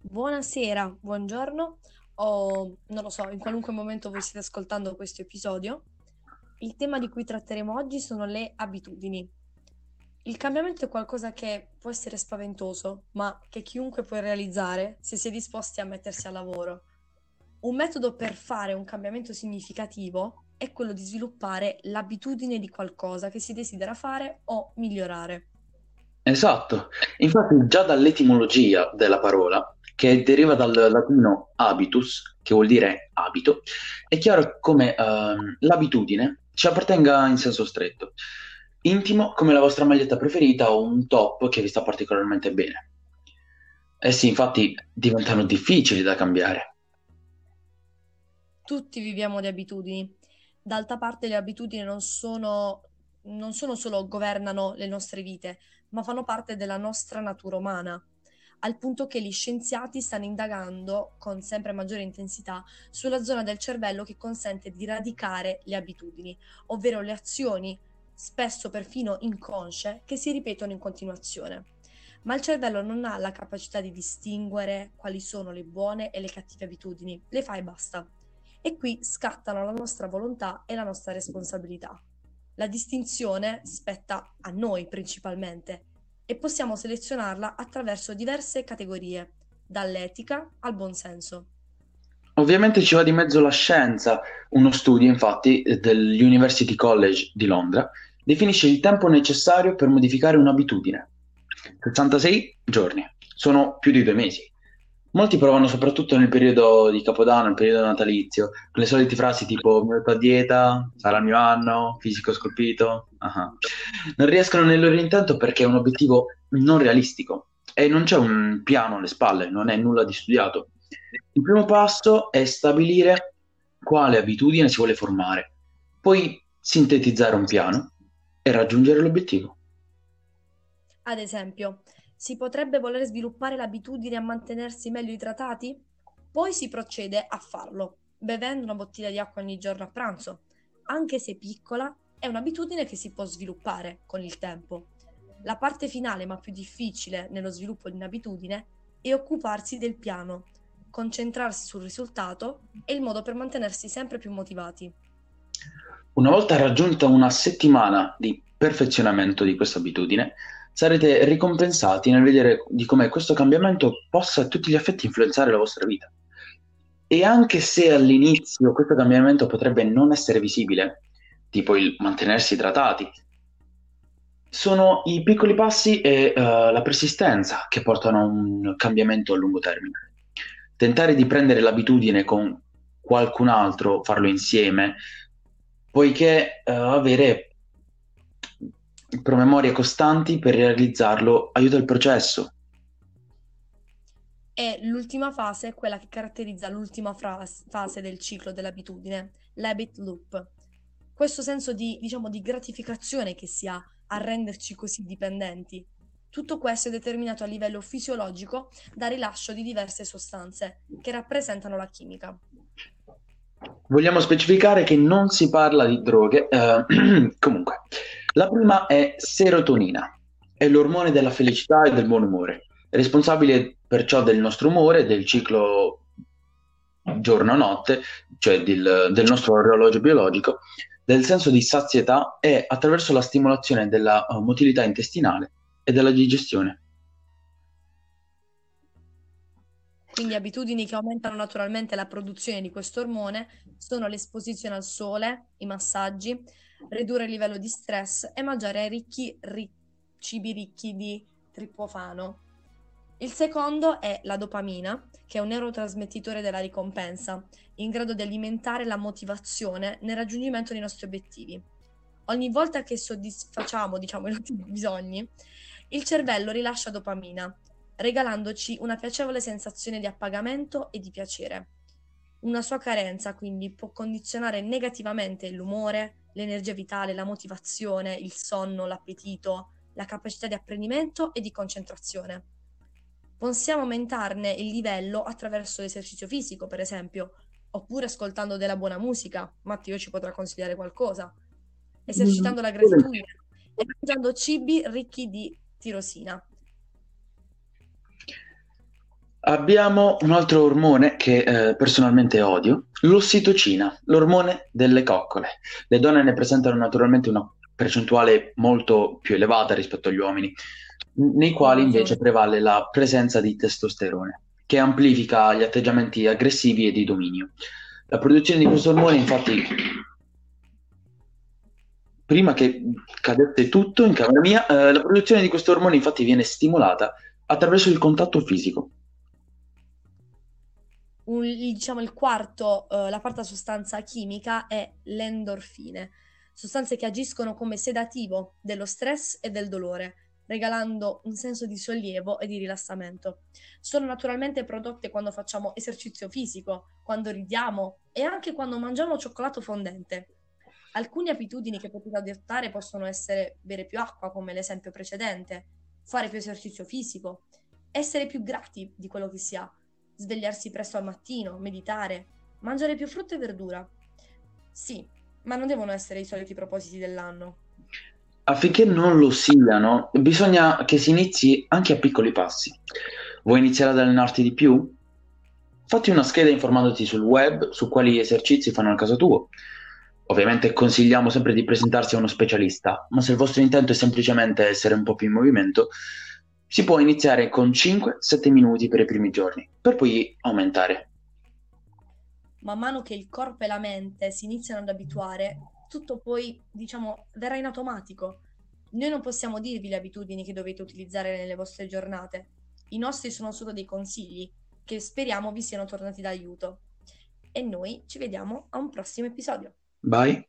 Buonasera, buongiorno, o non lo so, in qualunque momento voi stiate ascoltando questo episodio. Il tema di cui tratteremo oggi sono le abitudini. Il cambiamento è qualcosa che può essere spaventoso, ma che chiunque può realizzare se si è disposti a mettersi al lavoro. Un metodo per fare un cambiamento significativo è quello di sviluppare l'abitudine di qualcosa che si desidera fare o migliorare. Esatto, infatti già dall'etimologia della parola che deriva dal latino habitus, che vuol dire abito, è chiaro come uh, l'abitudine ci appartenga in senso stretto, intimo come la vostra maglietta preferita o un top che vi sta particolarmente bene. Essi infatti diventano difficili da cambiare. Tutti viviamo di abitudini. D'altra parte le abitudini non sono, non sono solo governano le nostre vite, ma fanno parte della nostra natura umana al punto che gli scienziati stanno indagando con sempre maggiore intensità sulla zona del cervello che consente di radicare le abitudini, ovvero le azioni, spesso perfino inconsce, che si ripetono in continuazione. Ma il cervello non ha la capacità di distinguere quali sono le buone e le cattive abitudini, le fa e basta. E qui scattano la nostra volontà e la nostra responsabilità. La distinzione spetta a noi principalmente e possiamo selezionarla attraverso diverse categorie, dall'etica al buonsenso. Ovviamente ci va di mezzo la scienza. Uno studio, infatti, dell'University College di Londra definisce il tempo necessario per modificare un'abitudine. 66 giorni, sono più di due mesi. Molti provano soprattutto nel periodo di Capodanno, nel periodo natalizio, con le solite frasi tipo mi metto a dieta, sarà il mio anno, fisico scolpito. Uh-huh. Non riescono nel loro intento perché è un obiettivo non realistico e non c'è un piano alle spalle, non è nulla di studiato. Il primo passo è stabilire quale abitudine si vuole formare, poi sintetizzare un piano e raggiungere l'obiettivo. Ad esempio, si potrebbe voler sviluppare l'abitudine a mantenersi meglio idratati? Poi si procede a farlo, bevendo una bottiglia di acqua ogni giorno a pranzo. Anche se piccola, è un'abitudine che si può sviluppare con il tempo. La parte finale, ma più difficile nello sviluppo di un'abitudine, è occuparsi del piano, concentrarsi sul risultato e il modo per mantenersi sempre più motivati. Una volta raggiunta una settimana di perfezionamento di questa abitudine, sarete ricompensati nel vedere di come questo cambiamento possa a tutti gli effetti influenzare la vostra vita. E anche se all'inizio questo cambiamento potrebbe non essere visibile, tipo il mantenersi idratati, sono i piccoli passi e uh, la persistenza che portano a un cambiamento a lungo termine. Tentare di prendere l'abitudine con qualcun altro, farlo insieme, poiché uh, avere promemorie costanti per realizzarlo aiuta il processo. E l'ultima fase è quella che caratterizza l'ultima fras- fase del ciclo dell'abitudine, l'habit loop. Questo senso di, diciamo, di gratificazione che si ha a renderci così dipendenti. Tutto questo è determinato a livello fisiologico dal rilascio di diverse sostanze che rappresentano la chimica. Vogliamo specificare che non si parla di droghe, eh, comunque, la prima è serotonina, è l'ormone della felicità e del buon umore, responsabile perciò del nostro umore, del ciclo giorno-notte, cioè del, del nostro orologio biologico, del senso di sazietà e attraverso la stimolazione della uh, motilità intestinale e della digestione. Quindi abitudini che aumentano naturalmente la produzione di questo ormone sono l'esposizione al sole, i massaggi, ridurre il livello di stress e mangiare ricchi, ri- cibi ricchi di tripofano. Il secondo è la dopamina, che è un neurotrasmettitore della ricompensa, in grado di alimentare la motivazione nel raggiungimento dei nostri obiettivi. Ogni volta che soddisfacciamo, diciamo, i nostri bisogni, il cervello rilascia dopamina, regalandoci una piacevole sensazione di appagamento e di piacere. Una sua carenza quindi può condizionare negativamente l'umore, l'energia vitale, la motivazione, il sonno, l'appetito, la capacità di apprendimento e di concentrazione. Possiamo aumentarne il livello attraverso l'esercizio fisico, per esempio, oppure ascoltando della buona musica. Matteo ci potrà consigliare qualcosa. esercitando la gratitudine e mangiando cibi ricchi di tirosina. Abbiamo un altro ormone che eh, personalmente odio, l'ossitocina, l'ormone delle coccole. Le donne ne presentano naturalmente una percentuale molto più elevata rispetto agli uomini, nei quali invece prevale la presenza di testosterone, che amplifica gli atteggiamenti aggressivi e di dominio. La produzione di questo ormone, infatti, prima che cadesse tutto in camera mia, eh, la produzione di questo ormone infatti viene stimolata attraverso il contatto fisico un, diciamo quarto, uh, la quarta sostanza chimica è l'endorfine, sostanze che agiscono come sedativo dello stress e del dolore, regalando un senso di sollievo e di rilassamento. Sono naturalmente prodotte quando facciamo esercizio fisico, quando ridiamo e anche quando mangiamo cioccolato fondente. Alcune abitudini che potete adottare possono essere bere più acqua, come l'esempio precedente, fare più esercizio fisico, essere più grati di quello che si ha, svegliarsi presto al mattino, meditare, mangiare più frutta e verdura. Sì, ma non devono essere i soliti propositi dell'anno. Affinché non lo siano, bisogna che si inizi anche a piccoli passi. Vuoi iniziare ad allenarti di più? Fatti una scheda informandoti sul web su quali esercizi fanno al caso tuo. Ovviamente consigliamo sempre di presentarsi a uno specialista, ma se il vostro intento è semplicemente essere un po' più in movimento, si può iniziare con 5-7 minuti per i primi giorni, per poi aumentare. Man mano che il corpo e la mente si iniziano ad abituare, tutto poi, diciamo, verrà in automatico. Noi non possiamo dirvi le abitudini che dovete utilizzare nelle vostre giornate. I nostri sono solo dei consigli che speriamo vi siano tornati d'aiuto. E noi ci vediamo a un prossimo episodio. Bye.